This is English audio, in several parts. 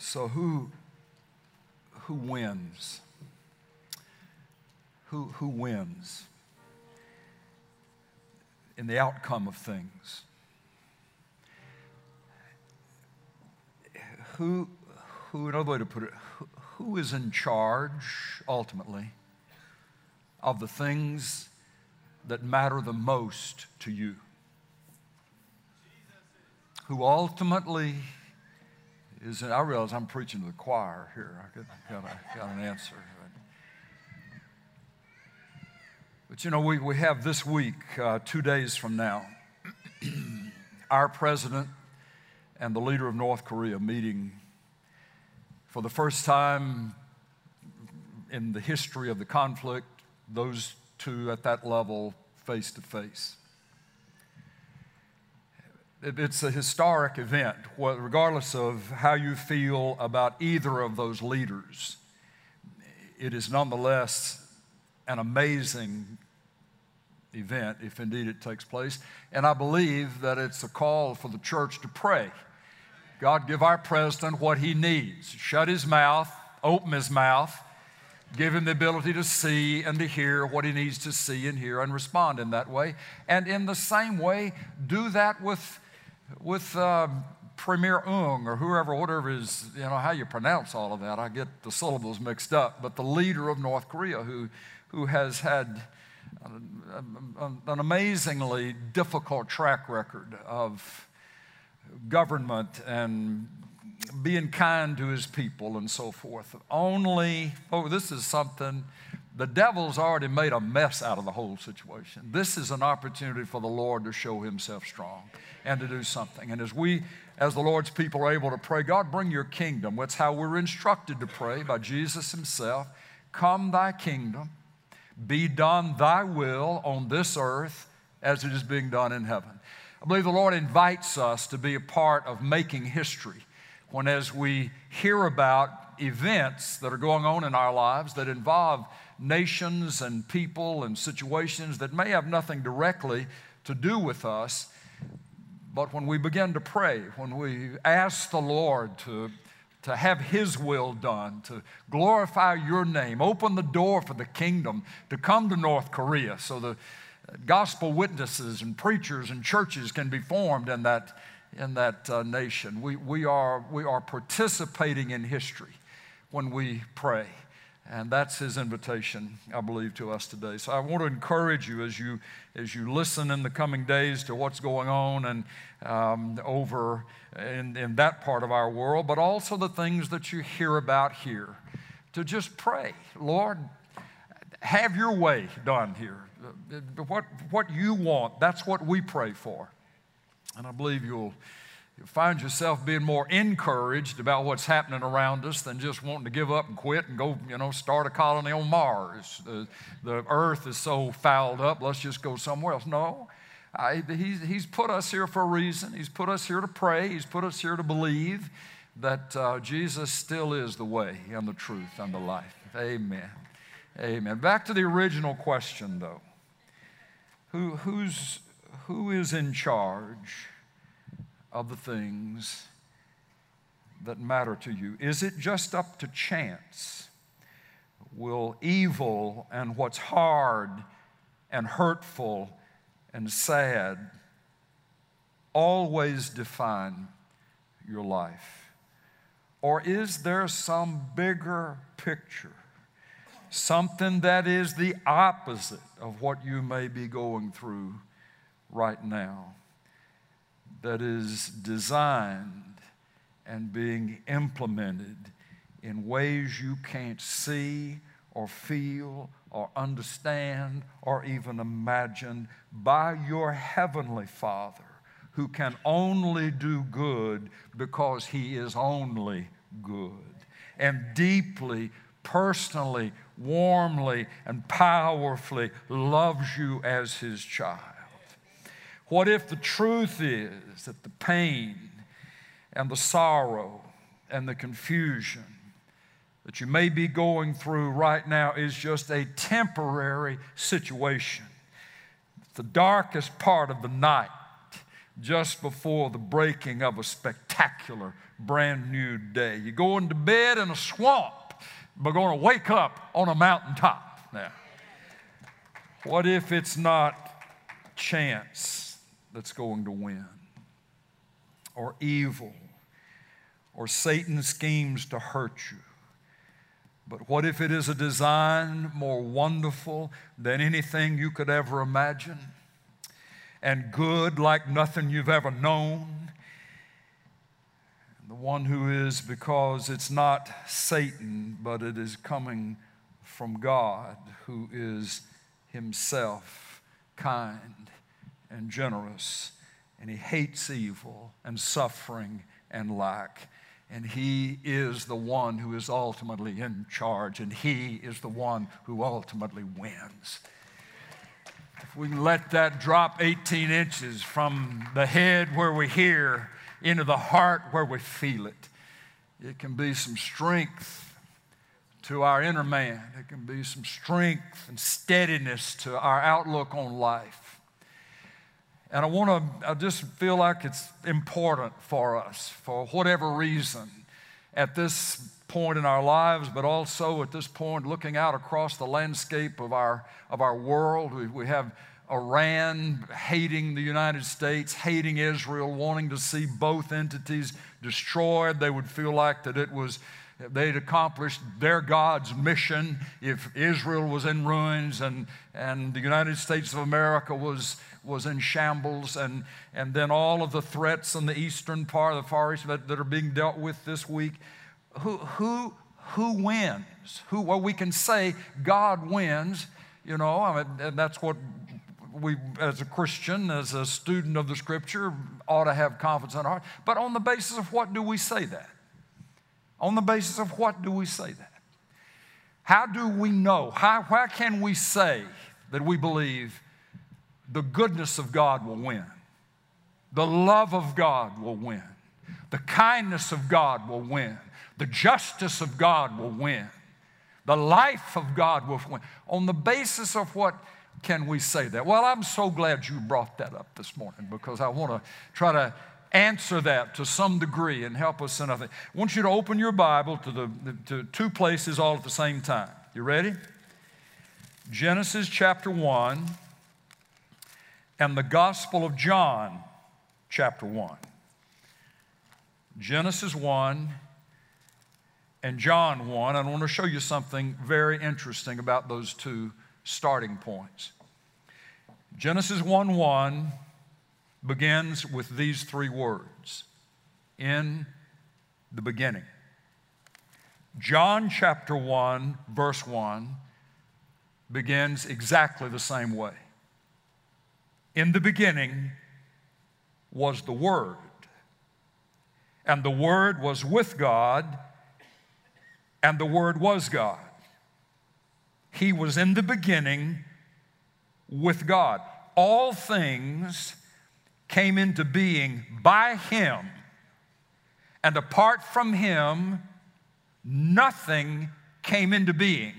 So, who, who wins? Who, who wins in the outcome of things? Who, who another way to put it, who, who is in charge ultimately of the things that matter the most to you? Who ultimately is, I realize I'm preaching to the choir here. I got, got, got an answer. But you know, we, we have this week, uh, two days from now, our president and the leader of North Korea meeting for the first time in the history of the conflict, those two at that level face to face. It's a historic event, regardless of how you feel about either of those leaders. It is nonetheless an amazing event, if indeed it takes place. And I believe that it's a call for the church to pray. God, give our president what he needs. Shut his mouth, open his mouth, give him the ability to see and to hear what he needs to see and hear and respond in that way. And in the same way, do that with with uh, Premier Ung or whoever, whatever is, you know, how you pronounce all of that. I get the syllables mixed up. But the leader of North Korea who, who has had an, an amazingly difficult track record of government and being kind to his people and so forth. Only, oh, this is something, the devil's already made a mess out of the whole situation. This is an opportunity for the Lord to show himself strong and to do something. And as we, as the Lord's people, are able to pray, God, bring your kingdom. That's how we're instructed to pray by Jesus himself. Come thy kingdom, be done thy will on this earth as it is being done in heaven. I believe the Lord invites us to be a part of making history when, as we hear about events that are going on in our lives that involve nations and people and situations that may have nothing directly to do with us, but when we begin to pray, when we ask the Lord to, to have His will done, to glorify your name, open the door for the kingdom to come to North Korea so the gospel witnesses and preachers and churches can be formed in that, in that uh, nation. We, we, are, we are participating in history when we pray. And that's his invitation, I believe, to us today. So I want to encourage you as you, as you listen in the coming days to what's going on and um, over in, in that part of our world, but also the things that you hear about here, to just pray, Lord, have your way done here. What, what you want, that's what we pray for. And I believe you'll find yourself being more encouraged about what's happening around us than just wanting to give up and quit and go, you know, start a colony on Mars. The, the earth is so fouled up, let's just go somewhere else. No, I, he's, he's put us here for a reason. He's put us here to pray, He's put us here to believe that uh, Jesus still is the way and the truth and the life. Amen. Amen. Back to the original question, though. Who, who's, who is in charge? Of the things that matter to you? Is it just up to chance? Will evil and what's hard and hurtful and sad always define your life? Or is there some bigger picture? Something that is the opposite of what you may be going through right now? That is designed and being implemented in ways you can't see or feel or understand or even imagine by your heavenly Father who can only do good because he is only good and deeply, personally, warmly, and powerfully loves you as his child. What if the truth is that the pain and the sorrow and the confusion that you may be going through right now is just a temporary situation? It's The darkest part of the night, just before the breaking of a spectacular brand new day. You're going to bed in a swamp, but going to wake up on a mountaintop. Now, what if it's not chance that's going to win? Or evil? Or Satan's schemes to hurt you? But what if it is a design more wonderful than anything you could ever imagine? And good like nothing you've ever known? And The one who is because it's not Satan, but it is coming from God, who is himself kind and generous, and he hates evil and suffering and lack. And he is the one who is ultimately in charge, and he is the one who ultimately wins. If we let that drop 18 inches from the head where we hear into the heart where we feel it, it can be some strength to our inner man. It can be some strength and steadiness to our outlook on life. And I want to, I just feel like it's important for us, for whatever reason, at this point in our lives, but also at this point looking out across the landscape of our, of our world. We, we have Iran hating the United States, hating Israel, wanting to see both entities destroyed. They would feel like that it was they'd accomplished their God's mission if Israel was in ruins and, and the United States of America was, was in shambles, and, and then all of the threats in the eastern part of the Far East that, that are being dealt with this week. Who, who, who wins? Who, well, we can say God wins, you know, I mean, and that's what we, as a Christian, as a student of the scripture, ought to have confidence in our heart. But on the basis of what do we say that? On the basis of what do we say that? How do we know? How, how can we say that we believe the goodness of God will win? The love of God will win. The kindness of God will win. The justice of God will win. The life of God will win. On the basis of what can we say that? Well, I'm so glad you brought that up this morning because I want to try to answer that to some degree and help us in other. I want you to open your Bible to, the, to two places all at the same time. You ready? Genesis chapter 1 and the Gospel of John chapter 1. Genesis 1 and John 1. I want to show you something very interesting about those two starting points. Genesis 1 1 begins with these three words in the beginning. John chapter 1, verse 1 begins exactly the same way. In the beginning was the Word, and the Word was with God, and the Word was God. He was in the beginning with God. All things came into being by him, and apart from him, nothing came into being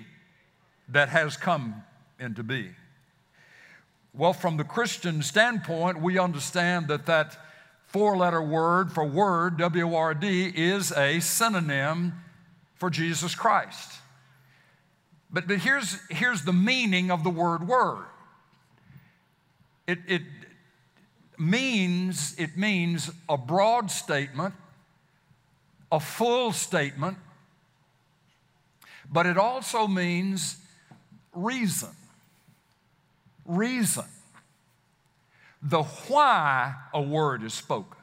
that has come into being. Well, from the Christian standpoint, we understand that that four letter word for word, W R D, is a synonym for Jesus Christ. But, but here's, here's the meaning of the word word it, it means, it means a broad statement, a full statement, but it also means reason. Reason. The why a word is spoken.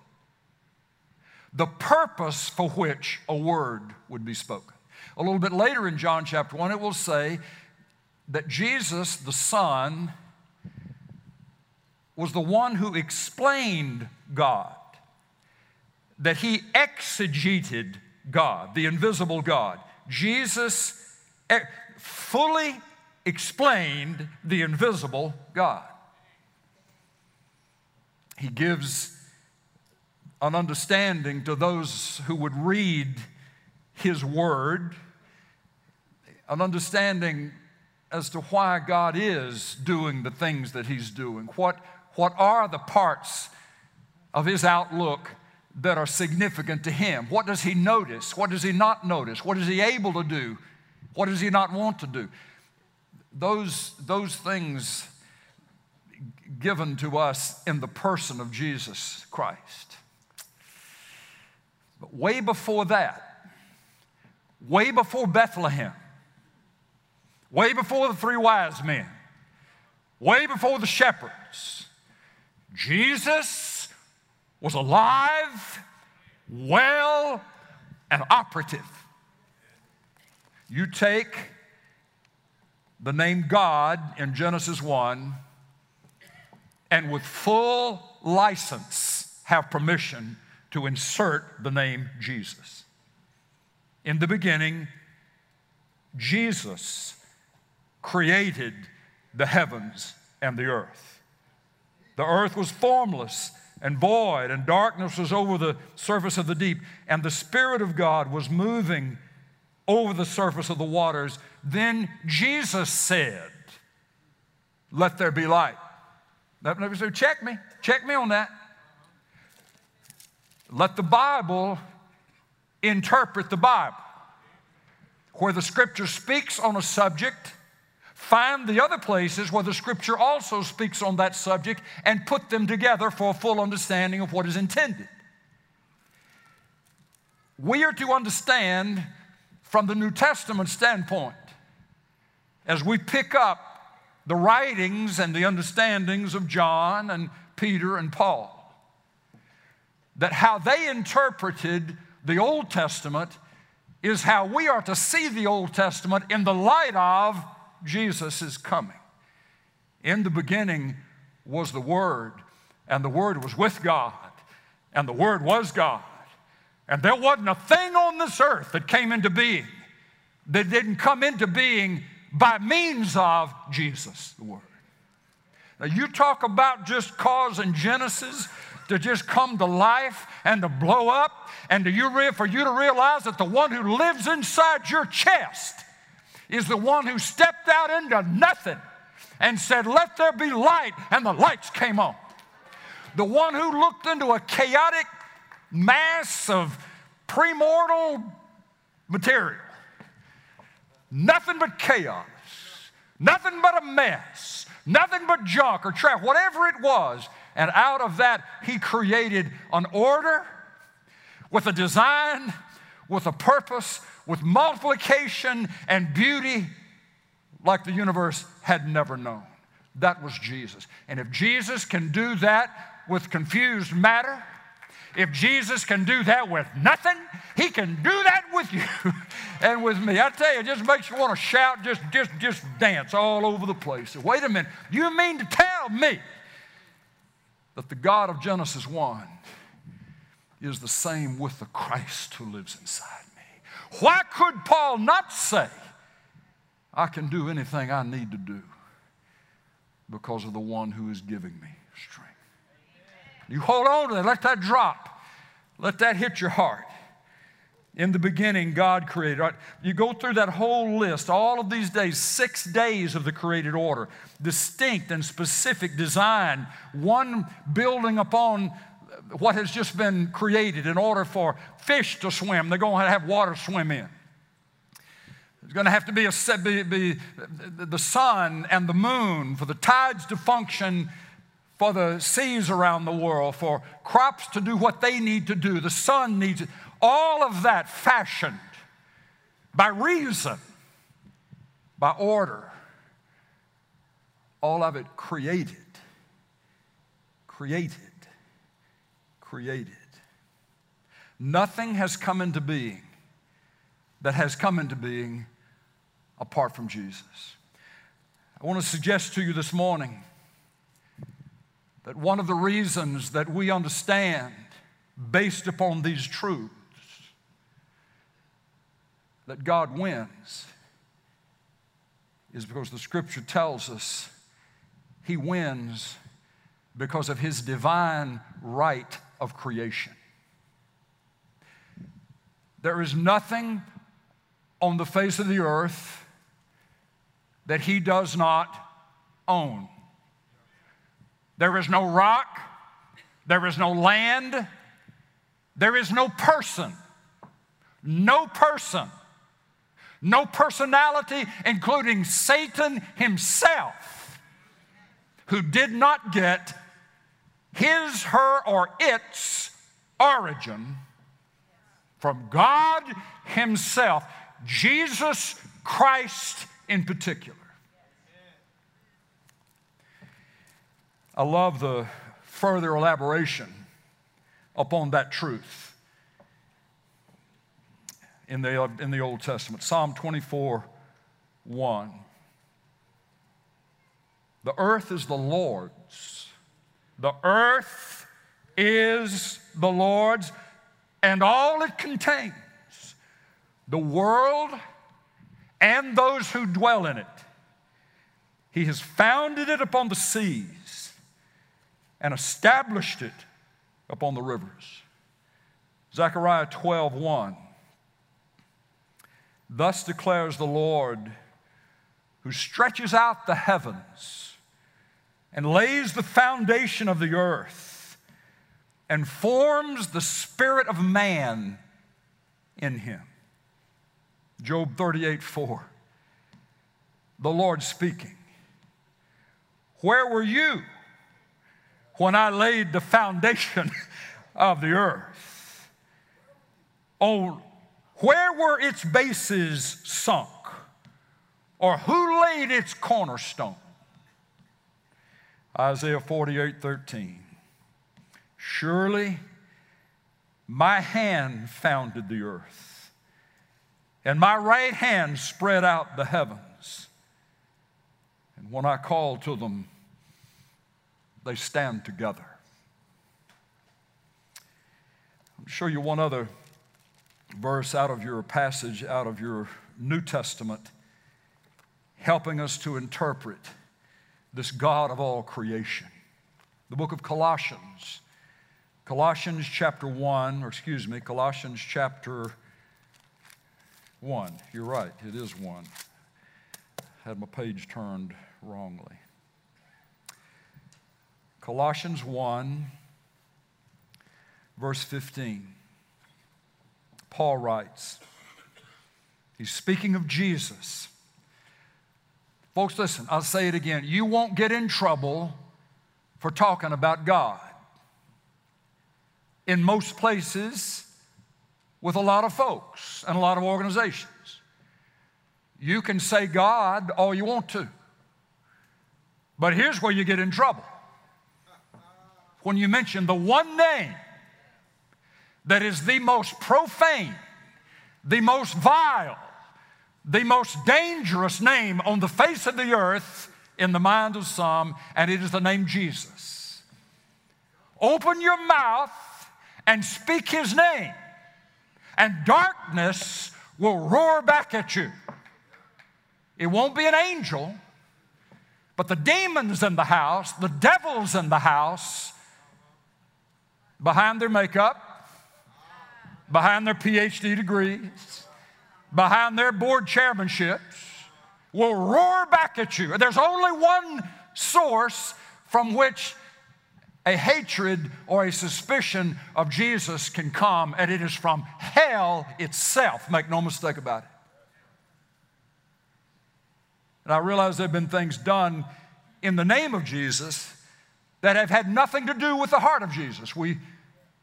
The purpose for which a word would be spoken. A little bit later in John chapter 1, it will say that Jesus, the Son, was the one who explained God, that he exegeted God, the invisible God. Jesus eh, fully explained the invisible God. He gives an understanding to those who would read his word, an understanding as to why God is doing the things that he's doing, what what are the parts of his outlook that are significant to him. What does he notice? What does he not notice? What is he able to do? What does he not want to do? Those, those things given to us in the person of Jesus Christ. But way before that, way before Bethlehem, way before the three wise men, way before the shepherds, Jesus was alive, well, and operative. You take the name God in Genesis 1 and with full license have permission to insert the name Jesus. In the beginning, Jesus created the heavens and the earth. The earth was formless and void, and darkness was over the surface of the deep, and the Spirit of God was moving over the surface of the waters. Then Jesus said, Let there be light. Let me say, check me, check me on that. Let the Bible interpret the Bible. Where the scripture speaks on a subject, find the other places where the scripture also speaks on that subject and put them together for a full understanding of what is intended. We are to understand from the New Testament standpoint as we pick up the writings and the understandings of John and Peter and Paul that how they interpreted the Old Testament is how we are to see the Old Testament in the light of Jesus is coming. In the beginning was the Word, and the Word was with God, and the Word was God. And there wasn't a thing on this earth that came into being that didn't come into being by means of Jesus, the Word. Now, you talk about just causing Genesis to just come to life and to blow up, and to you, for you to realize that the one who lives inside your chest is the one who stepped out into nothing and said, Let there be light, and the lights came on. The one who looked into a chaotic mass of premortal material, nothing but chaos, nothing but a mess, nothing but junk or trash, whatever it was. And out of that, he created an order with a design, with a purpose, with multiplication and beauty like the universe had never known. That was Jesus. And if Jesus can do that with confused matter, if Jesus can do that with nothing, he can do that with you and with me. I tell you, it just makes you want to shout, just, just, just dance all over the place. Wait a minute. You mean to tell me that the God of Genesis 1 is the same with the Christ who lives inside me? Why could Paul not say, I can do anything I need to do because of the one who is giving me strength? You hold on to that, let that drop, let that hit your heart. In the beginning, God created. Right? You go through that whole list, all of these days, six days of the created order, distinct and specific design, one building upon what has just been created in order for fish to swim. They're going to have water swim in. There's going to have to be, a, be, be the sun and the moon for the tides to function for the seas around the world, for crops to do what they need to do. The sun needs it. All of that fashioned by reason, by order, all of it created, created, created. Nothing has come into being that has come into being apart from Jesus. I want to suggest to you this morning that one of the reasons that we understand, based upon these truths, that God wins is because the scripture tells us he wins because of his divine right of creation. There is nothing on the face of the earth that he does not own. There is no rock, There is no land. There is no person. No person. No personality, including Satan himself, who did not get his, her, or its origin from God Himself, Jesus Christ in particular. I love the further elaboration upon that truth in the, in the Old Testament. Psalm 24 1. The earth is the Lord's. The earth is the Lord's and all it contains, the world and those who dwell in it. He has founded it upon the seas and established it upon the rivers. Zechariah 12, 1. Thus declares the Lord, who stretches out the heavens and lays the foundation of the earth and forms the spirit of man in him. Job 38, 4. The Lord speaking. Where were you when I laid the foundation of the earth? Oh, where were its bases sunk? Or who laid its cornerstone? Isaiah 48 13. Surely my hand founded the earth, and my right hand spread out the heavens. And when I call to them, they stand together. I'll show you one other verse out of your passage, out of your New Testament, helping us to interpret this God of all creation. The book of Colossians. Colossians chapter 1, or excuse me, Colossians chapter 1. You're right, it is 1. I Had my page turned wrongly. Colossians 1, verse 15. Paul writes. He's speaking of Jesus. Folks, listen, I'll say it again. You won't get in trouble for talking about God. In most places, with a lot of folks and a lot of organizations. You can say God all you want to. But here's where you get in trouble. When you mention the one name that is the most profane, the most vile, the most dangerous name on the face of the earth in the mind of some, and it is the name Jesus. Open your mouth and speak his name, and darkness will roar back at you. It won't be an angel, but the demons in the house, the devils in the house, behind their makeup, behind their PhD degrees, behind their board chairmanships, will roar back at you. There's only one source from which a hatred or a suspicion of Jesus can come, and it is from hell itself. Make no mistake about it. And I realize there have been things done in the name of Jesus that have had nothing to do with the heart of Jesus. We,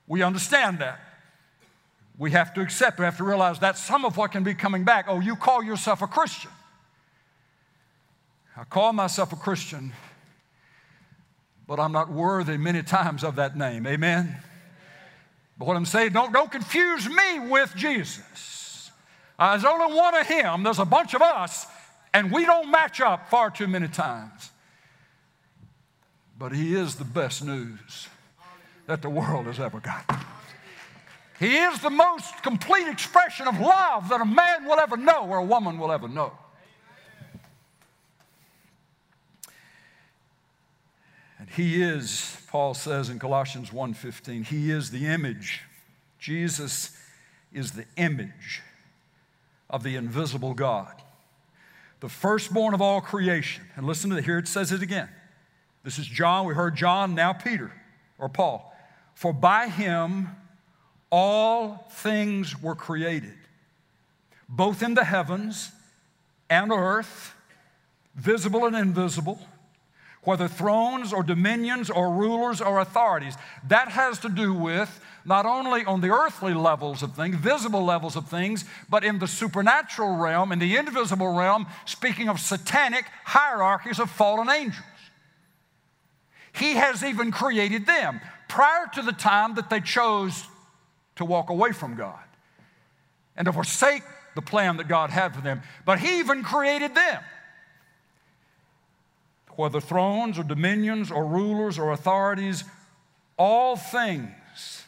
we understand that we have to accept, we have to realize that's some of what can be coming back. Oh, you call yourself a Christian. I call myself a Christian, but I'm not worthy many times of that name. Amen? But what I'm saying, don't, don't confuse me with Jesus. There's only one of Him, there's a bunch of us, and we don't match up far too many times. But He is the best news that the world has ever got. He is the most complete expression of love that a man will ever know or a woman will ever know. And he is, Paul says in Colossians 1:15, he is the image. Jesus is the image of the invisible God. The firstborn of all creation. And listen to it, here it says it again. This is John, we heard John, now Peter or Paul For by him all things were created, both in the heavens and earth, visible and invisible, whether thrones or dominions or rulers or authorities. That has to do with not only on the earthly levels of things, visible levels of things, but in the supernatural realm, in the invisible realm, speaking of satanic hierarchies of fallen angels. He has even created them prior to the time that they chose to walk away from God and to forsake the plan that God had for them. But He even created them. Whether thrones or dominions or rulers or authorities, all things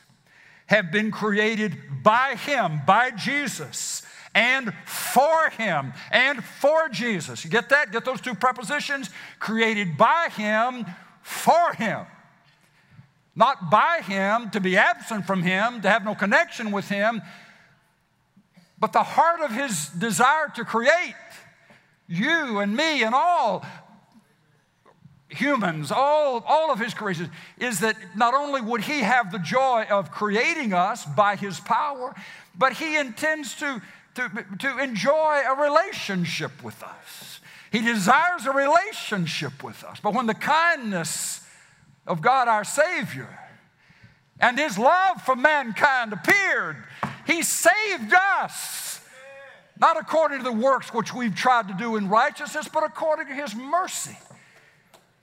have been created by Him, by Jesus, and for Him, and for Jesus. You get that? Get those two prepositions? Created by Him, for Him. Not by Him, to be absent from Him, to have no connection with Him, but the heart of His desire to create you and me and all humans, all, all of his creations, is that not only would he have the joy of creating us by his power, but he intends to, to, to enjoy a relationship with us. He desires a relationship with us. But when the kindness of God our Savior and his love for mankind appeared, he saved us. Not according to the works which we've tried to do in righteousness, but according to his mercy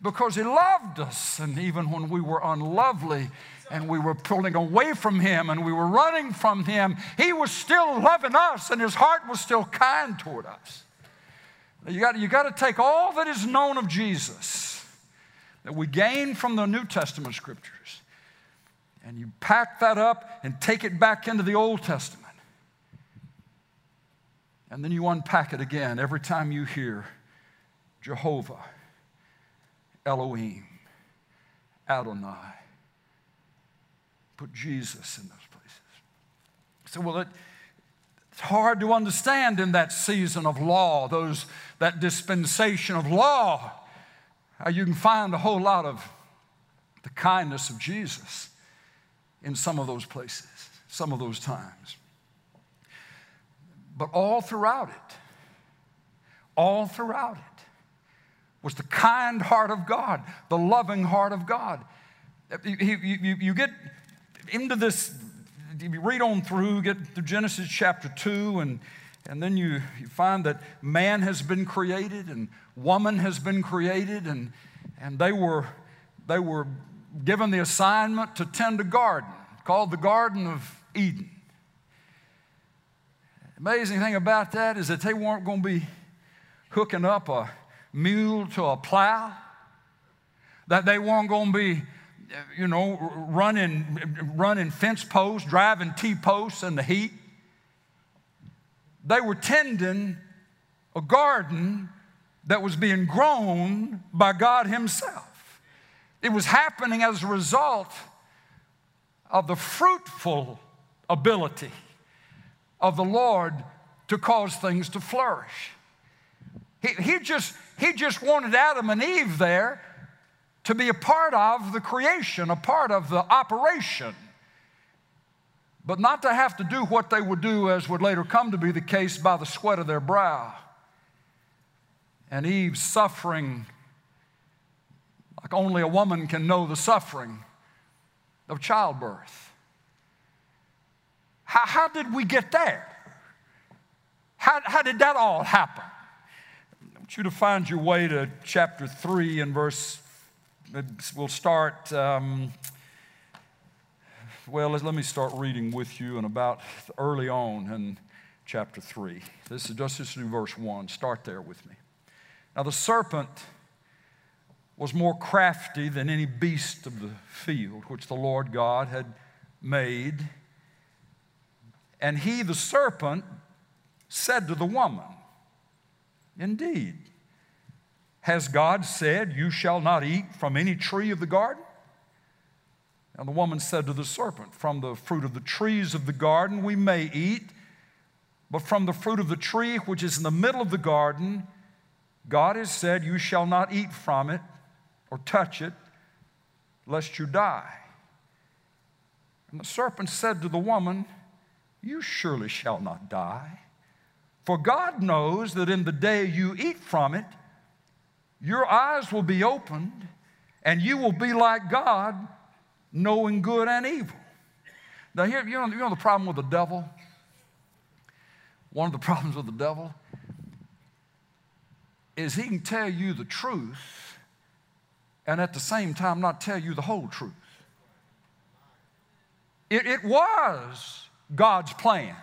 because He loved us. And even when we were unlovely and we were pulling away from Him and we were running from Him, He was still loving us and His heart was still kind toward us. You got, you got to take all that is known of Jesus that we gain from the New Testament scriptures and you pack that up and take it back into the Old Testament. And then you unpack it again every time you hear Jehovah Elohim, Adonai. Put Jesus in those places. So, well, it, it's hard to understand in that season of law, those, that dispensation of law, how you can find a whole lot of the kindness of Jesus in some of those places, some of those times. But all throughout it, all throughout it, was the kind heart of God, the loving heart of God. You, you, you get into this, you read on through, get to Genesis chapter 2, and, and then you, you find that man has been created and woman has been created, and, and they, were, they were given the assignment to tend a garden called the Garden of Eden. Amazing thing about that is that they weren't going to be hooking up a mule to a plow, that they weren't going to be, you know, running, running fence posts, driving T posts in the heat. They were tending a garden that was being grown by God Himself. It was happening as a result of the fruitful ability of the Lord to cause things to flourish. He, he, just, he just wanted Adam and Eve there to be a part of the creation, a part of the operation, but not to have to do what they would do, as would later come to be the case, by the sweat of their brow. And Eve suffering like only a woman can know the suffering of childbirth. How, how did we get there? How, how did that all happen? I want you to find your way to chapter 3 and verse, we'll start, um, well, let me start reading with you and about early on in chapter 3. This is just, just verse 1. Start there with me. Now, the serpent was more crafty than any beast of the field which the Lord God had made. And he, the serpent, said to the woman, Indeed. Has God said, You shall not eat from any tree of the garden? And the woman said to the serpent, From the fruit of the trees of the garden we may eat, but from the fruit of the tree which is in the middle of the garden, God has said, You shall not eat from it or touch it, lest you die. And the serpent said to the woman, You surely shall not die. For God knows that in the day you eat from it, your eyes will be opened, and you will be like God, knowing good and evil. Now, here, you know, you know the problem with the devil? One of the problems with the devil is he can tell you the truth and at the same time not tell you the whole truth. It, it was God's plan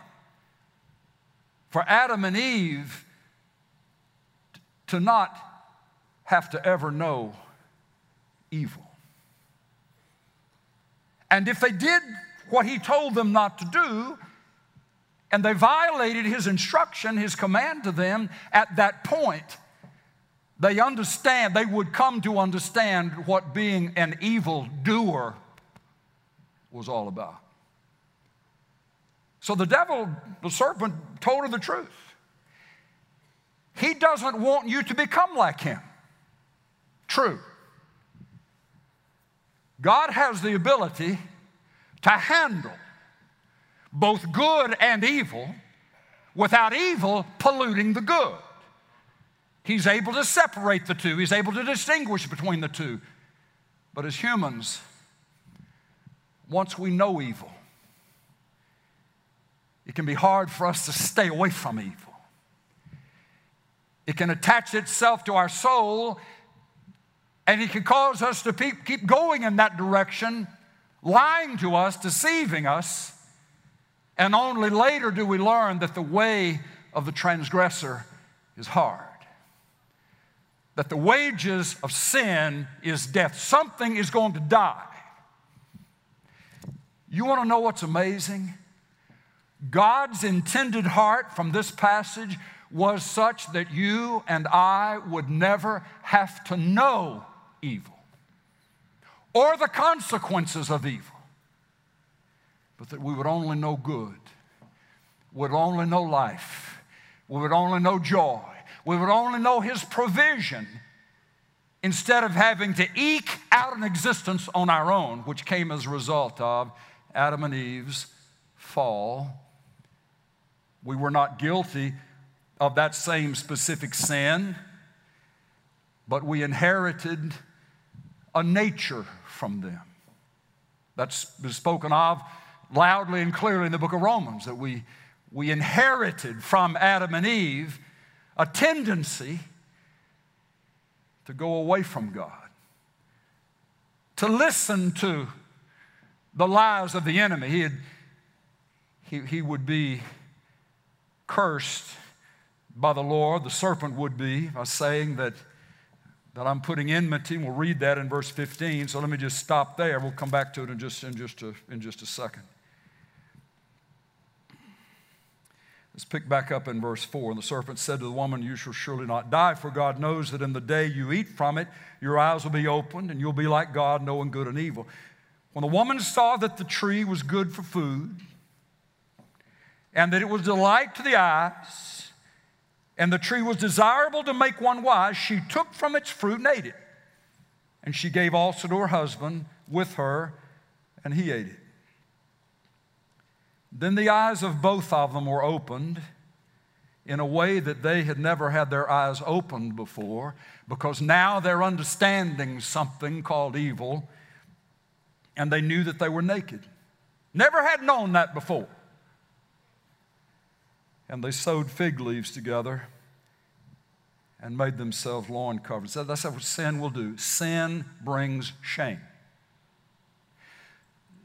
for Adam and Eve to not have to ever know evil. And if they did what he told them not to do, and they violated his instruction, his command to them, at that point, they understand, they would come to understand what being an evil doer was all about. So the devil, the serpent, told her the truth. He doesn't want you to become like him. True. God has the ability to handle both good and evil without evil polluting the good. He's able to separate the two, he's able to distinguish between the two. But as humans, once we know evil, it can be hard for us to stay away from evil. It can attach itself to our soul and He can cause us to keep going in that direction, lying to us, deceiving us. And only later do we learn that the way of the transgressor is hard. That the wages of sin is death. Something is going to die. You want to know what's amazing? God's intended heart from this passage was such that you and I would never have to know evil or the consequences of evil, but that we would only know good, would only know life, we would only know joy, we would only know His provision instead of having to eke out an existence on our own, which came as a result of Adam and Eve's fall. We were not guilty of that same specific sin, but we inherited a nature from them. That's been spoken of loudly and clearly in the book of Romans that we, we inherited from Adam and Eve a tendency to go away from God, to listen to the lies of the enemy. He, had, he, he would be cursed by the Lord, the serpent would be, by saying that, that I'm putting enmity. We'll read that in verse 15. So let me just stop there. We'll come back to it in just, in just, a, in just a second. Let's pick back up in verse 4. And the serpent said to the woman, You shall surely not die, for God knows that in the day you eat from it, your eyes will be opened, and you'll be like God, knowing good and evil. When the woman saw that the tree was good for food, and that it was delight to the eyes, and the tree was desirable to make one wise, she took from its fruit and ate it. And she gave also to her husband with her, and he ate it. Then the eyes of both of them were opened in a way that they had never had their eyes opened before, because now they're understanding something called evil and they knew that they were naked. Never had known that before. And they sewed fig leaves together and made themselves lawn covers. That's what sin will do. Sin brings shame.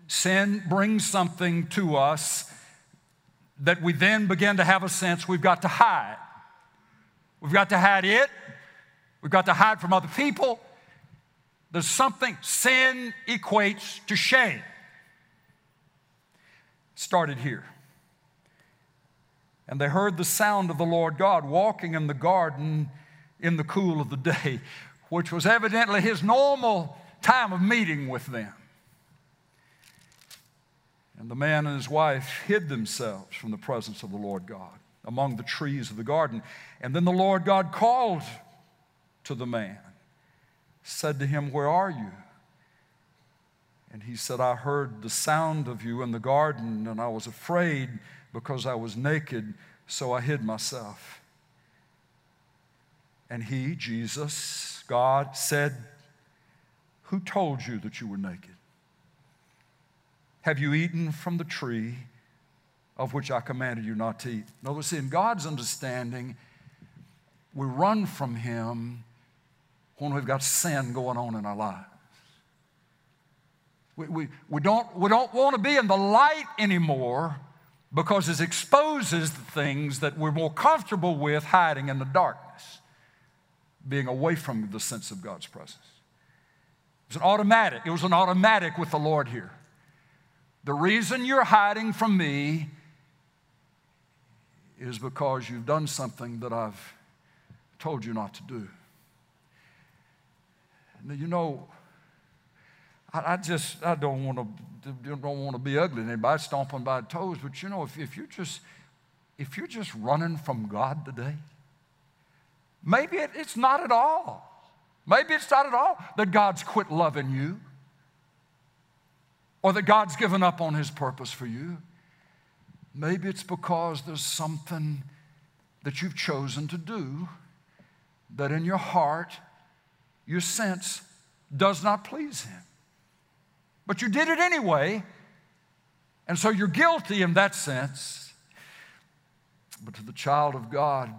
Sin brings something to us that we then begin to have a sense we've got to hide. We've got to hide it. We've got to hide from other people. There's something, sin equates to shame. Started here. And they heard the sound of the Lord God walking in the garden in the cool of the day, which was evidently his normal time of meeting with them. And the man and his wife hid themselves from the presence of the Lord God among the trees of the garden. And then the Lord God called to the man said to him, Where are you? And he said, I heard the sound of you in the garden, and I was afraid because I was naked, so I hid myself. And he, Jesus, God, said, Who told you that you were naked? Have you eaten from the tree of which I commanded you not to eat? Notice, in God's understanding, we run from Him when we've got sin going on in our lives. We, we, we don't, we don't want to be in the light anymore because it exposes the things that we're more comfortable with hiding in the darkness, being away from the sense of God's presence. It was an automatic. It was an automatic with the Lord here. The reason you're hiding from me is because you've done something that I've told you not to do. Now, you know, I, I just, I don't want to, don't want to be ugly to anybody, stomping by the toes, but you know, if, if you're just, if you're just running from God today, maybe it, it's not at all. Maybe it's not at all that God's quit loving you or that God's given up on his purpose for you. Maybe it's because there's something that you've chosen to do that in your heart, your sense does not please him. But you did it anyway. And so you're guilty in that sense. But to the child of God,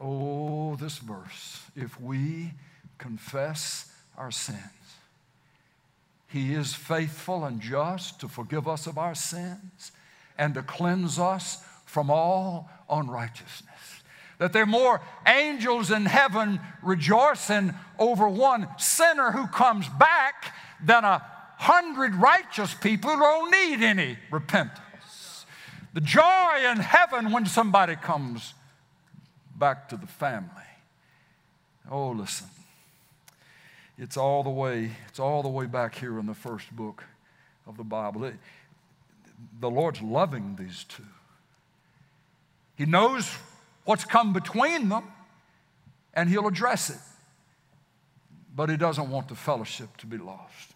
oh, this verse if we confess our sins, He is faithful and just to forgive us of our sins and to cleanse us from all unrighteousness. That there are more angels in heaven rejoicing over one sinner who comes back than a hundred righteous people who don't need any repentance. The joy in heaven when somebody comes back to the family. Oh, listen. It's all the way, it's all the way back here in the first book of the Bible. It, the Lord's loving these two. He knows what's come between them, and He'll address it. But He doesn't want the fellowship to be lost.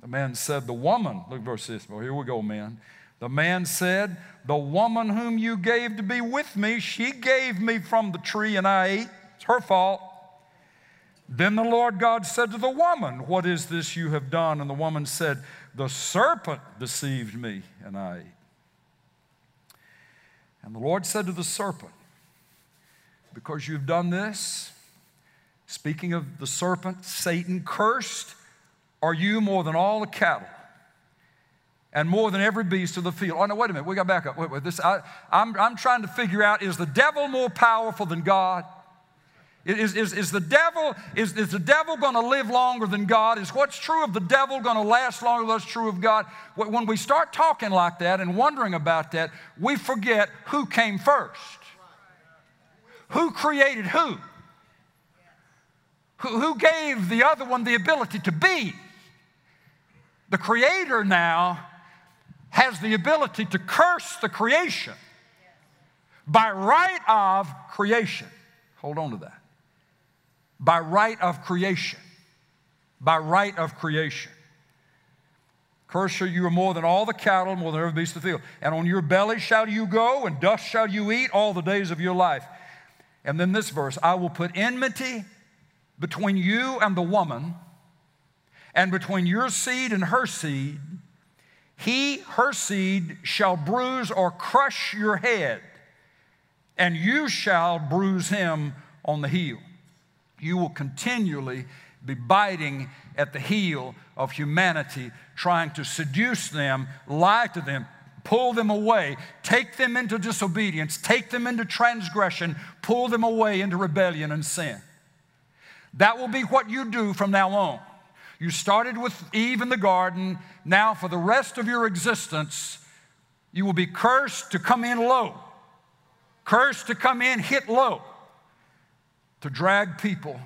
The man said, The woman, look verse 6. Well, here we go, man. The man said, The woman whom you gave to be with me, she gave me from the tree and I ate. It's her fault. Then the Lord God said to the woman, What is this you have done? And the woman said, The serpent deceived me and I ate. And the Lord said to the serpent, Because you've done this, speaking of the serpent, Satan cursed are you more than all the cattle and more than every beast of the field? Oh, no, wait a minute. We got back up. Wait, wait. This, I, I'm, I'm trying to figure out is the devil more powerful than God? Is, is, is the devil, is, is the devil going to live longer than God? Is what's true of the devil going to last longer than what's true of God? When we start talking like that and wondering about that, we forget who came first. Who created who? Who, who gave the other one the ability to be? The Creator now has the ability to curse the creation by right of creation. Hold on to that. By right of creation. By right of creation. Curse you are more than all the cattle, more than every beast of the field. And on your belly shall you go, and dust shall you eat all the days of your life. And then this verse I will put enmity between you and the woman, and between your seed and her seed, he, her seed, shall bruise or crush your head, and you shall bruise him on the heel. You will continually be biting at the heel of humanity, trying to seduce them, lie to them, pull them away, take them into disobedience, take them into transgression, pull them away into rebellion and sin. That will be what you do from now on. You started with Eve in the garden. Now, for the rest of your existence, you will be cursed to come in low, cursed to come in hit low, to drag people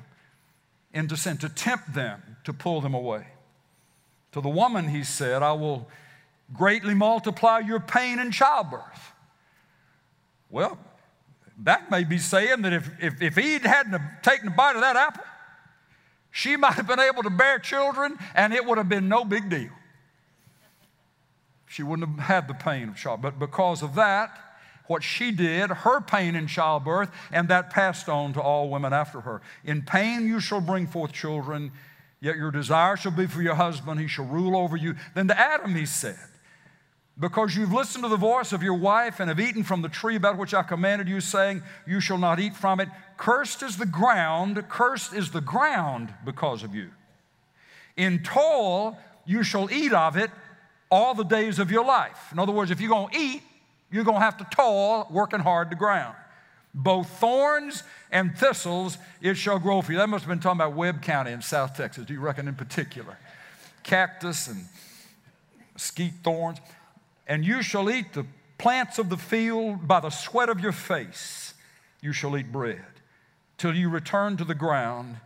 into sin, to tempt them, to pull them away. To the woman, he said, I will greatly multiply your pain in childbirth. Well, that may be saying that if, if, if Eve hadn't taken a bite of that apple, she might have been able to bear children and it would have been no big deal. she wouldn't have had the pain of childbirth. But because of that, what she did, her pain in childbirth, and that passed on to all women after her. In pain you shall bring forth children, yet your desire shall be for your husband, he shall rule over you. Then to Adam he said, because you've listened to the voice of your wife and have eaten from the tree about which I commanded you, saying, You shall not eat from it. Cursed is the ground, cursed is the ground because of you. In toil you shall eat of it all the days of your life. In other words, if you're going to eat, you're going to have to toil, working hard the ground. Both thorns and thistles it shall grow for you. That must have been talking about Webb County in South Texas, do you reckon in particular? Cactus and mesquite thorns. And you shall eat the plants of the field by the sweat of your face. You shall eat bread till you return to the ground,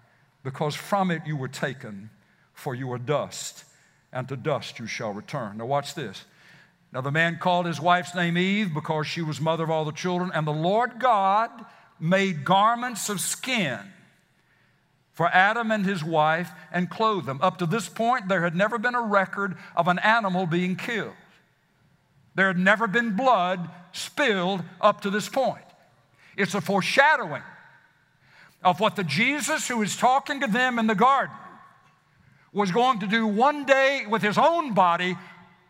because from it you were taken, for you are dust, and to dust you shall return. Now, watch this. Now, the man called his wife's name Eve because she was mother of all the children, and the Lord God made garments of skin for Adam and his wife and clothed them. Up to this point, there had never been a record of an animal being killed. There had never been blood spilled up to this point. It's a foreshadowing of what the Jesus who is talking to them in the garden was going to do one day with his own body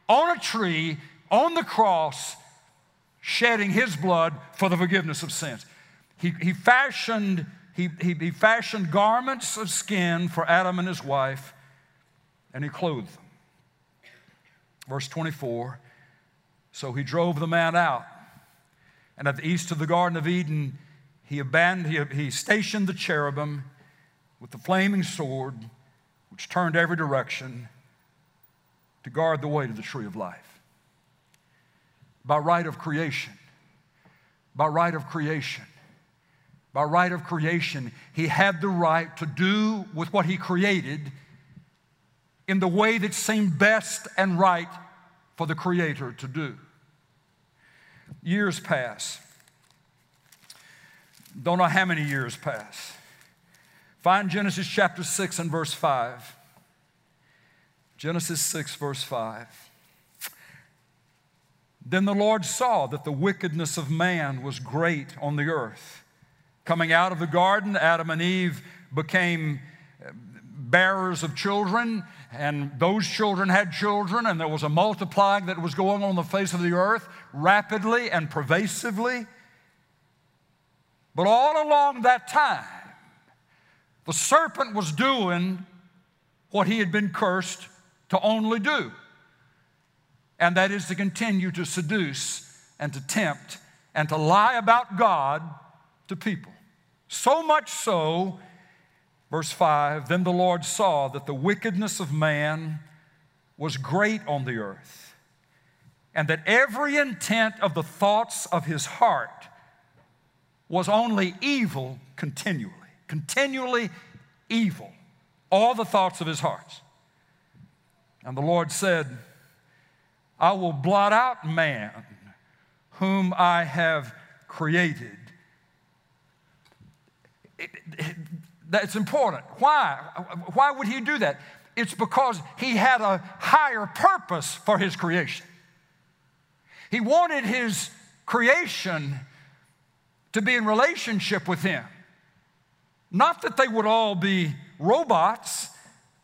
on a tree, on the cross, shedding his blood for the forgiveness of sins. He, he, fashioned, he, he, he fashioned garments of skin for Adam and his wife, and he clothed them. Verse 24 so he drove the man out. And at the east of the Garden of Eden, he, abandoned, he, he stationed the cherubim with the flaming sword, which turned every direction to guard the way to the tree of life. By right of creation, by right of creation, by right of creation, he had the right to do with what he created in the way that seemed best and right for the Creator to do. Years pass. Don't know how many years pass. Find Genesis chapter 6 and verse 5. Genesis 6, verse 5. Then the Lord saw that the wickedness of man was great on the earth. Coming out of the garden, Adam and Eve became uh, bearers of children, and those children had children, and there was a multiplying that was going on the face of the earth rapidly and pervasively. But all along that time, the serpent was doing what he had been cursed to only do, and that is to continue to seduce and to tempt and to lie about God to people. So much so Verse 5 Then the Lord saw that the wickedness of man was great on the earth, and that every intent of the thoughts of his heart was only evil continually, continually evil, all the thoughts of his heart. And the Lord said, I will blot out man whom I have created. That's important. Why? Why would he do that? It's because he had a higher purpose for his creation. He wanted his creation to be in relationship with him. Not that they would all be robots,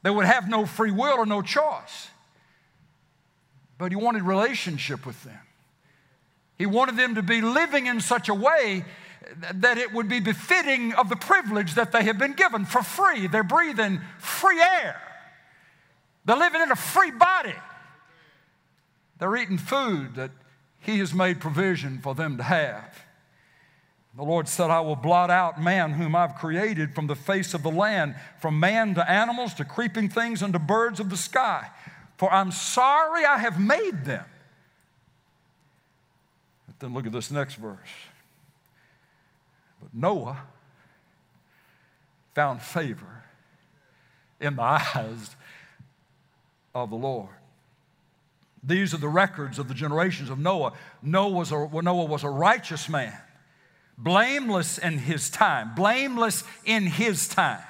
they would have no free will or no choice. But he wanted relationship with them. He wanted them to be living in such a way that it would be befitting of the privilege that they have been given for free. They're breathing free air, they're living in a free body, they're eating food that He has made provision for them to have. The Lord said, I will blot out man whom I've created from the face of the land, from man to animals to creeping things and to birds of the sky. For I'm sorry I have made them. But then look at this next verse. Noah found favor in the eyes of the Lord. These are the records of the generations of Noah. Noah was a, Noah was a righteous man, blameless in his time, blameless in his time.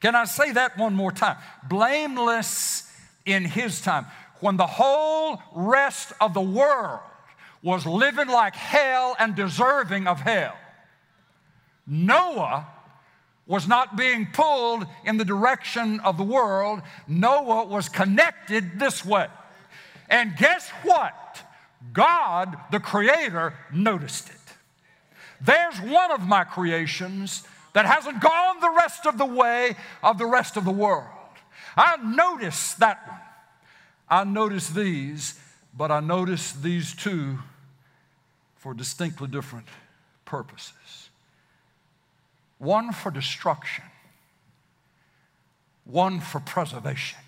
Can I say that one more time? Blameless in his time. when the whole rest of the world was living like hell and deserving of hell. Noah was not being pulled in the direction of the world. Noah was connected this way. And guess what? God, the Creator, noticed it. There's one of my creations that hasn't gone the rest of the way of the rest of the world. I notice that one. I notice these, but I notice these two for distinctly different purposes one for destruction, one for preservation.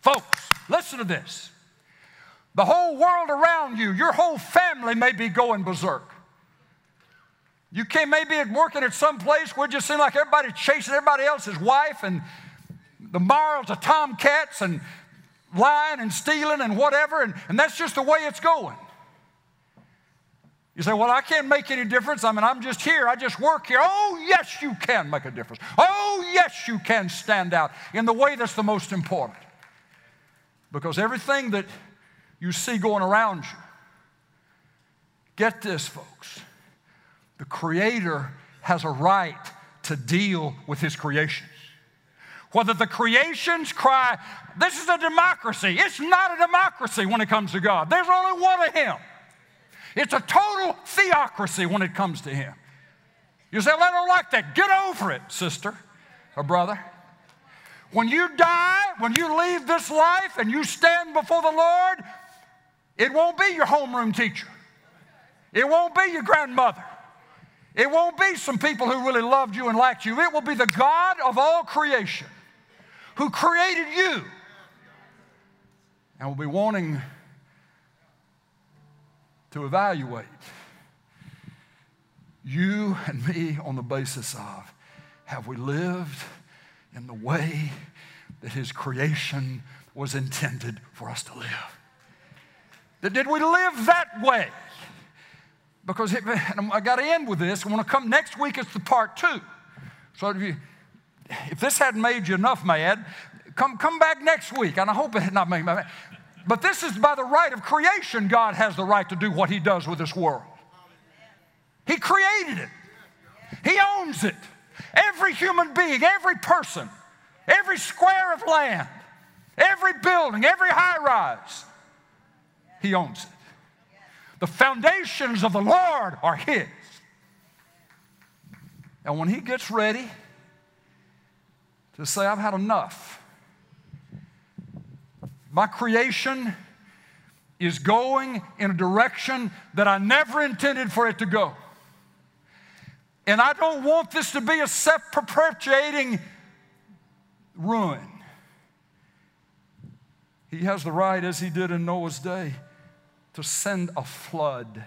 Folks, listen to this. The whole world around you, your whole family may be going berserk. You can maybe working at some place where it just seems like everybody chasing everybody else's wife and the morals of tomcats and lying and stealing and whatever, and, and that's just the way it's going. You say, Well, I can't make any difference. I mean, I'm just here. I just work here. Oh, yes, you can make a difference. Oh, yes, you can stand out in the way that's the most important. Because everything that you see going around you, get this, folks, the Creator has a right to deal with His creations. Whether the creations cry, This is a democracy, it's not a democracy when it comes to God. There's only one of Him. It's a total theocracy when it comes to Him. You say, well, I don't like that. Get over it, sister or brother. When you die, when you leave this life and you stand before the Lord, it won't be your homeroom teacher. It won't be your grandmother. It won't be some people who really loved you and liked you. It will be the God of all creation who created you and will be wanting to evaluate you and me on the basis of have we lived in the way that His creation was intended for us to live? That did we live that way? Because it, I got to end with this. I want to come next week. It's the part two. So if, you, if this hadn't made you enough mad, come come back next week. And I hope it had not made me mad. But this is by the right of creation, God has the right to do what He does with this world. He created it, He owns it. Every human being, every person, every square of land, every building, every high rise, He owns it. The foundations of the Lord are His. And when He gets ready to say, I've had enough, my creation is going in a direction that I never intended for it to go. And I don't want this to be a self perpetuating ruin. He has the right, as he did in Noah's day, to send a flood.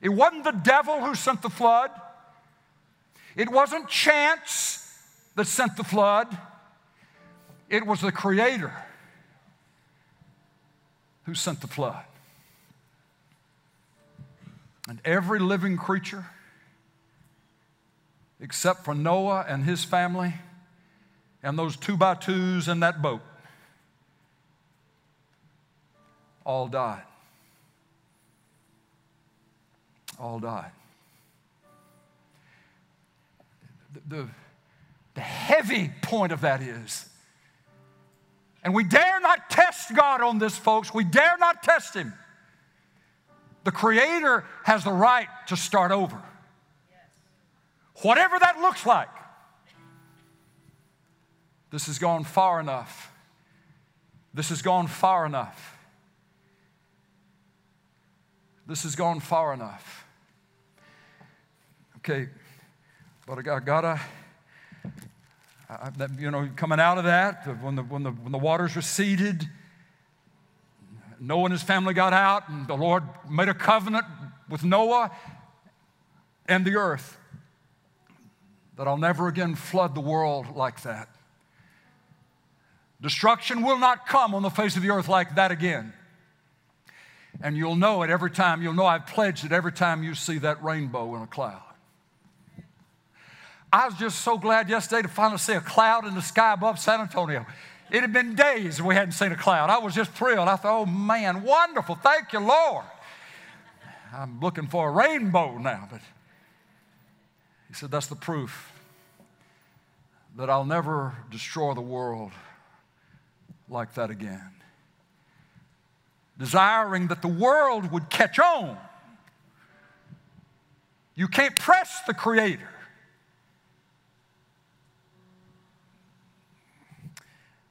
It wasn't the devil who sent the flood, it wasn't chance that sent the flood, it was the Creator who sent the flood. And every living creature, except for Noah and his family and those two by twos in that boat, all died. All died. The, the, the heavy point of that is and we dare not test God on this, folks. We dare not test Him. The Creator has the right to start over. Whatever that looks like. This has gone far enough. This has gone far enough. This has gone far enough. Okay, but I gotta uh, that, you know, coming out of that, when the, when, the, when the waters receded, Noah and his family got out, and the Lord made a covenant with Noah and the earth that I'll never again flood the world like that. Destruction will not come on the face of the earth like that again. And you'll know it every time. You'll know I've pledged it every time you see that rainbow in a cloud. I was just so glad yesterday to finally see a cloud in the sky above San Antonio. It had been days we hadn't seen a cloud. I was just thrilled. I thought, oh man, wonderful. Thank you, Lord. I'm looking for a rainbow now. But he said, that's the proof that I'll never destroy the world like that again. Desiring that the world would catch on. You can't press the Creator.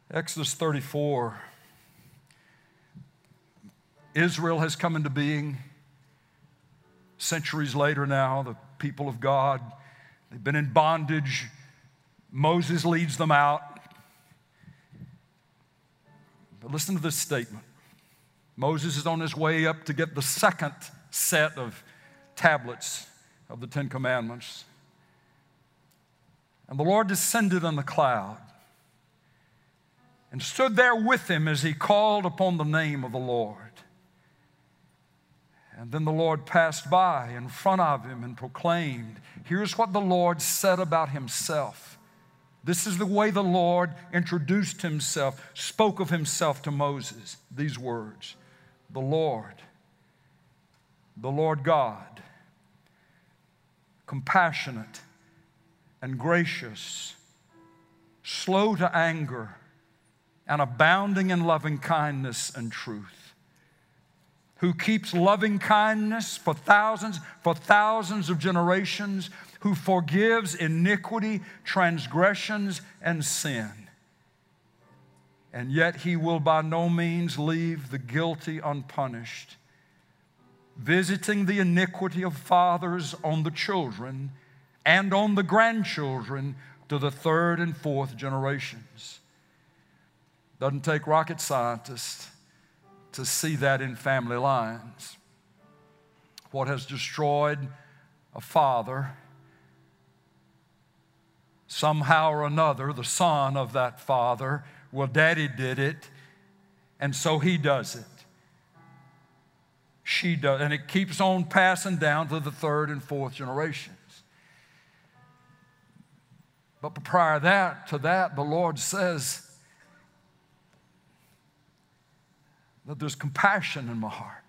Exodus 34. Israel has come into being centuries later now, the people of God. They've been in bondage. Moses leads them out. But listen to this statement Moses is on his way up to get the second set of tablets of the Ten Commandments. And the Lord descended on the cloud and stood there with him as he called upon the name of the Lord. And then the Lord passed by in front of him and proclaimed, Here's what the Lord said about himself. This is the way the Lord introduced himself, spoke of himself to Moses. These words The Lord, the Lord God, compassionate and gracious, slow to anger and abounding in loving kindness and truth, who keeps loving kindness for thousands, for thousands of generations, who forgives iniquity, transgressions, and sin. And yet he will by no means leave the guilty unpunished, visiting the iniquity of fathers on the children and on the grandchildren to the third and fourth generations. Doesn't take rocket scientists to see that in family lines. What has destroyed a father, somehow or another, the son of that father, well, daddy did it, and so he does it. She does, and it keeps on passing down to the third and fourth generations. But prior that, to that, the Lord says, that there's compassion in my heart.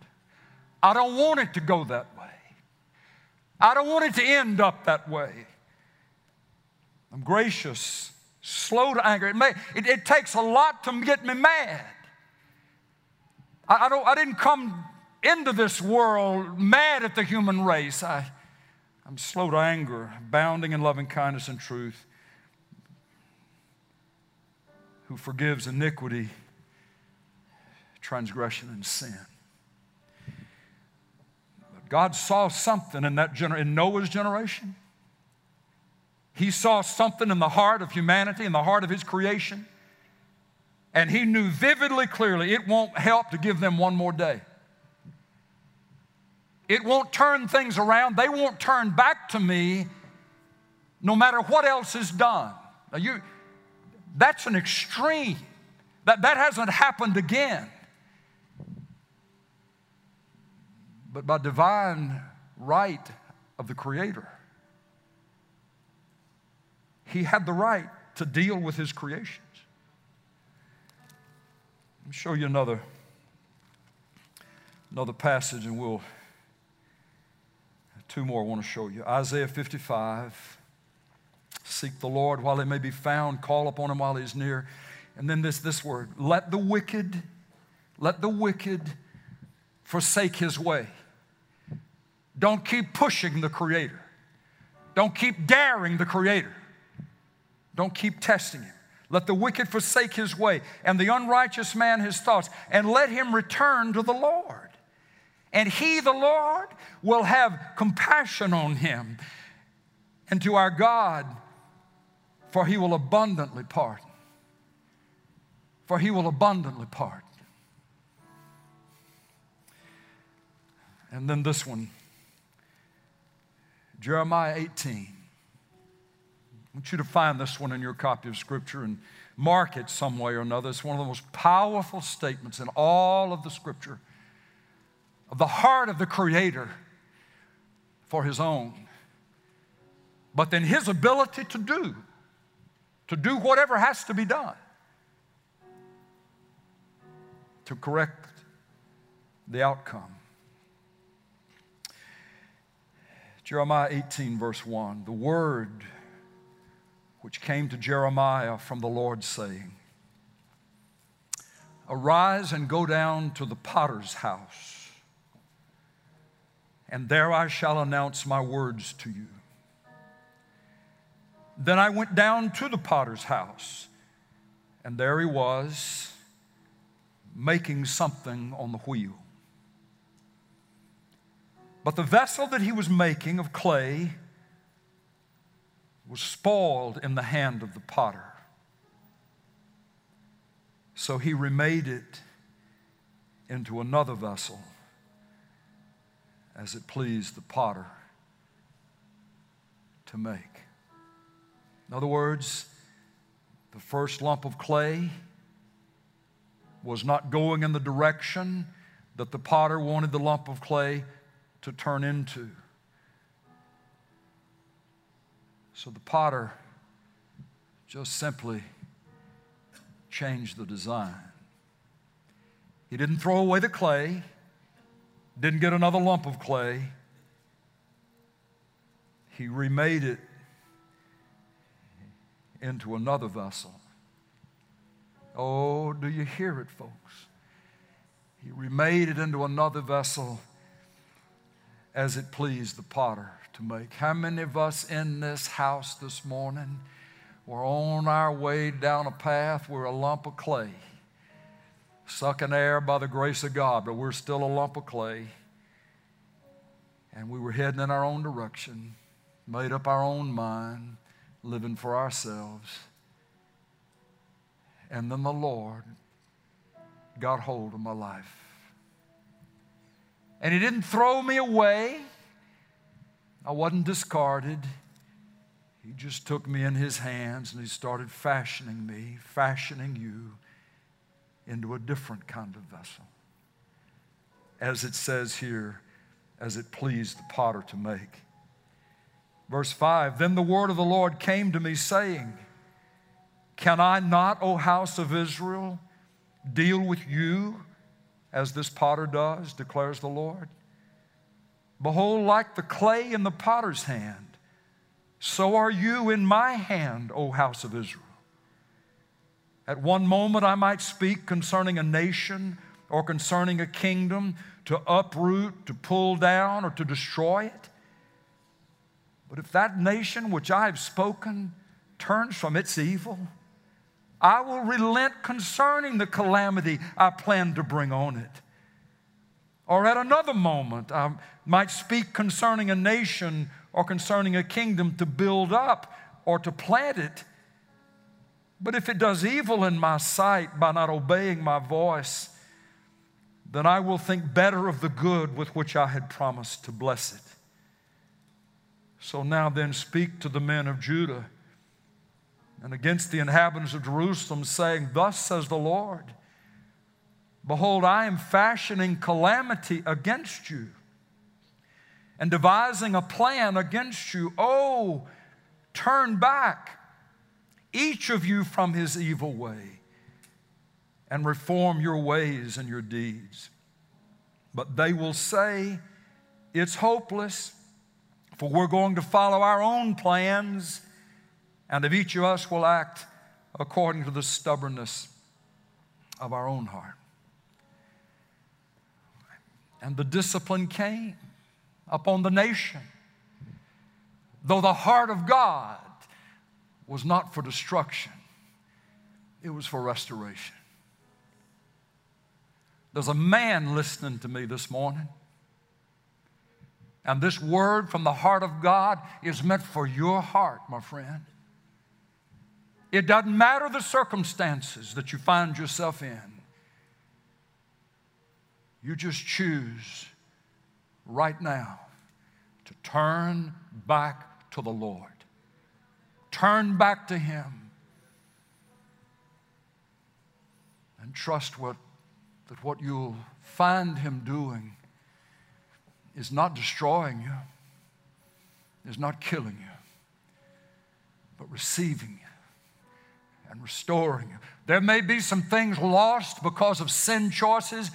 I don't want it to go that way. I don't want it to end up that way. I'm gracious, slow to anger. It, may, it, it takes a lot to get me mad. I, I, don't, I didn't come into this world mad at the human race. I, I'm slow to anger, abounding in loving kindness and truth, who forgives iniquity transgression and sin. But God saw something in that gener- in Noah's generation. He saw something in the heart of humanity, in the heart of his creation. And he knew vividly clearly it won't help to give them one more day. It won't turn things around. They won't turn back to me no matter what else is done. Now you, that's an extreme. That, that hasn't happened again. But by divine right of the Creator. He had the right to deal with His creations. Let me show you another, another passage, and we'll, two more I want to show you. Isaiah 55. Seek the Lord while he may be found, call upon him while he's near. And then this, this word let the wicked, let the wicked forsake his way. Don't keep pushing the Creator. Don't keep daring the Creator. Don't keep testing Him. Let the wicked forsake his way, and the unrighteous man his thoughts, and let him return to the Lord. And he, the Lord, will have compassion on him, and to our God, for he will abundantly pardon. For he will abundantly pardon. And then this one Jeremiah 18. I want you to find this one in your copy of Scripture and mark it some way or another. It's one of the most powerful statements in all of the Scripture of the heart of the Creator for His own, but then His ability to do, to do whatever has to be done. to correct the outcome. Jeremiah 18, verse 1 the word which came to Jeremiah from the Lord, saying, Arise and go down to the potter's house, and there I shall announce my words to you. Then I went down to the potter's house, and there he was, making something on the wheel. But the vessel that he was making of clay was spoiled in the hand of the potter. So he remade it into another vessel as it pleased the potter to make. In other words, the first lump of clay was not going in the direction that the potter wanted the lump of clay to turn into. So the potter just simply changed the design. He didn't throw away the clay, didn't get another lump of clay. He remade it into another vessel. Oh, do you hear it, folks? He remade it into another vessel as it pleased the potter to make. How many of us in this house this morning we're on our way down a path, we're a lump of clay, sucking air by the grace of God, but we're still a lump of clay. And we were heading in our own direction, made up our own mind, living for ourselves. And then the Lord got hold of my life. And He didn't throw me away. I wasn't discarded. He just took me in His hands and He started fashioning me, fashioning you into a different kind of vessel. As it says here, as it pleased the potter to make. Verse 5 Then the word of the Lord came to me, saying, Can I not, O house of Israel, deal with you as this potter does, declares the Lord? Behold, like the clay in the potter's hand, so are you in my hand, O house of Israel. At one moment I might speak concerning a nation or concerning a kingdom to uproot, to pull down, or to destroy it. But if that nation which I have spoken turns from its evil, I will relent concerning the calamity I plan to bring on it. Or at another moment, I might speak concerning a nation or concerning a kingdom to build up or to plant it. But if it does evil in my sight by not obeying my voice, then I will think better of the good with which I had promised to bless it. So now then, speak to the men of Judah and against the inhabitants of Jerusalem, saying, Thus says the Lord, Behold, I am fashioning calamity against you and devising a plan against you. Oh, turn back, each of you from his evil way, and reform your ways and your deeds. But they will say, It's hopeless. For we're going to follow our own plans, and if each of us will act according to the stubbornness of our own heart. And the discipline came upon the nation, though the heart of God was not for destruction, it was for restoration. There's a man listening to me this morning and this word from the heart of God is meant for your heart, my friend. It doesn't matter the circumstances that you find yourself in. You just choose right now to turn back to the Lord. Turn back to Him. And trust what, that what you'll find Him doing is not destroying you, is not killing you, but receiving you and restoring you. There may be some things lost because of sin choices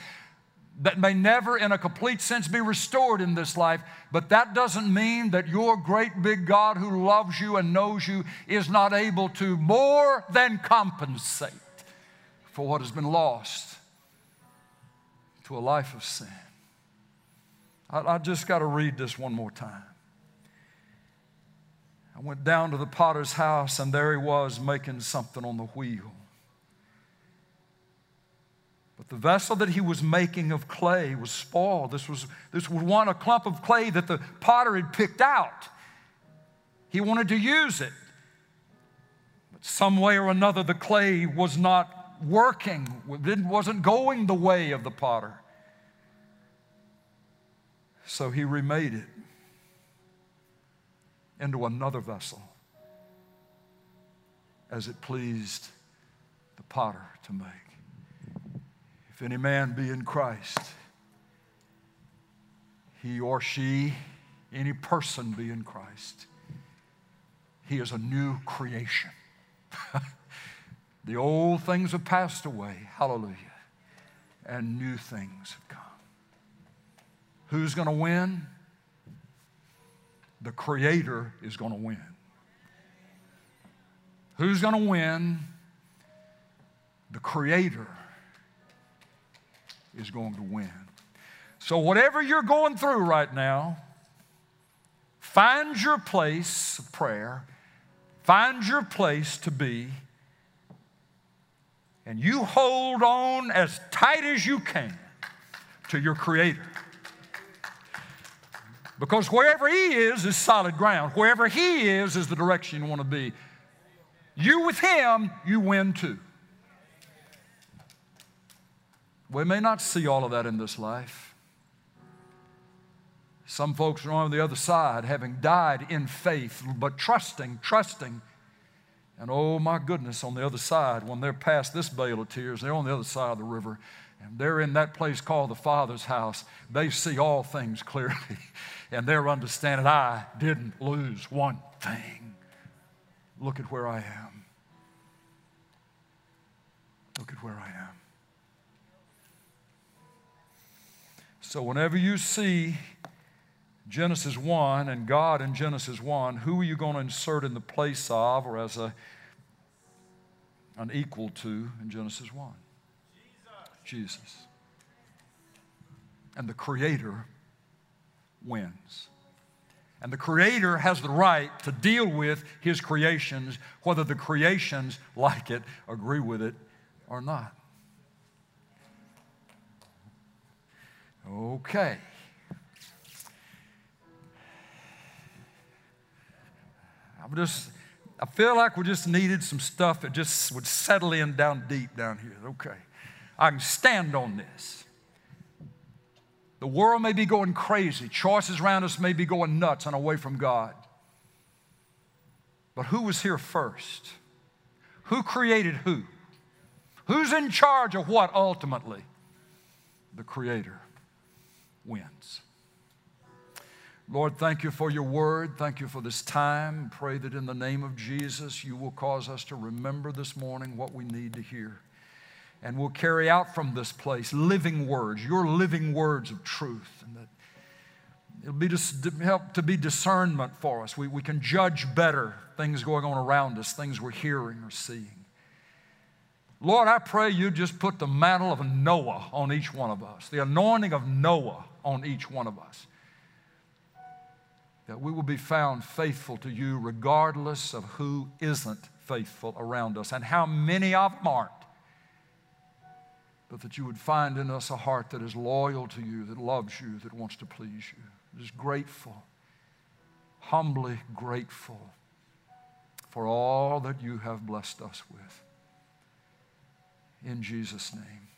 that may never, in a complete sense, be restored in this life, but that doesn't mean that your great big God who loves you and knows you is not able to more than compensate for what has been lost to a life of sin. I, I just got to read this one more time. I went down to the potter's house, and there he was making something on the wheel. But the vessel that he was making of clay was spoiled. This was, this was one, a clump of clay that the potter had picked out. He wanted to use it. But some way or another, the clay was not working, it wasn't going the way of the potter. So he remade it into another vessel as it pleased the potter to make. If any man be in Christ, he or she, any person be in Christ, he is a new creation. the old things have passed away, hallelujah, and new things have come. Who's going to win? The Creator is going to win. Who's going to win? The Creator is going to win. So, whatever you're going through right now, find your place of prayer, find your place to be, and you hold on as tight as you can to your Creator. Because wherever He is, is solid ground. Wherever He is, is the direction you want to be. You with Him, you win too. We may not see all of that in this life. Some folks are on the other side, having died in faith, but trusting, trusting. And oh my goodness, on the other side, when they're past this vale of tears, they're on the other side of the river, and they're in that place called the Father's house. They see all things clearly, and they're understanding I didn't lose one thing. Look at where I am. Look at where I am. So, whenever you see Genesis 1 and God in Genesis 1, who are you going to insert in the place of or as a, an equal to in Genesis 1? Jesus. And the Creator wins. And the Creator has the right to deal with His creations, whether the creations like it, agree with it, or not. Okay. I'm just, I feel like we just needed some stuff that just would settle in down deep down here. Okay. I can stand on this. The world may be going crazy, choices around us may be going nuts and away from God. But who was here first? Who created who? Who's in charge of what ultimately? The Creator wins. Lord, thank you for your word. Thank you for this time. Pray that in the name of Jesus, you will cause us to remember this morning what we need to hear. And we'll carry out from this place living words, your living words of truth. And that it'll be just help to be discernment for us. We, we can judge better things going on around us, things we're hearing or seeing. Lord, I pray you just put the mantle of Noah on each one of us, the anointing of Noah on each one of us. That we will be found faithful to you regardless of who isn't faithful around us and how many of them aren't. But that you would find in us a heart that is loyal to you, that loves you, that wants to please you, that is grateful, humbly grateful for all that you have blessed us with. In Jesus' name.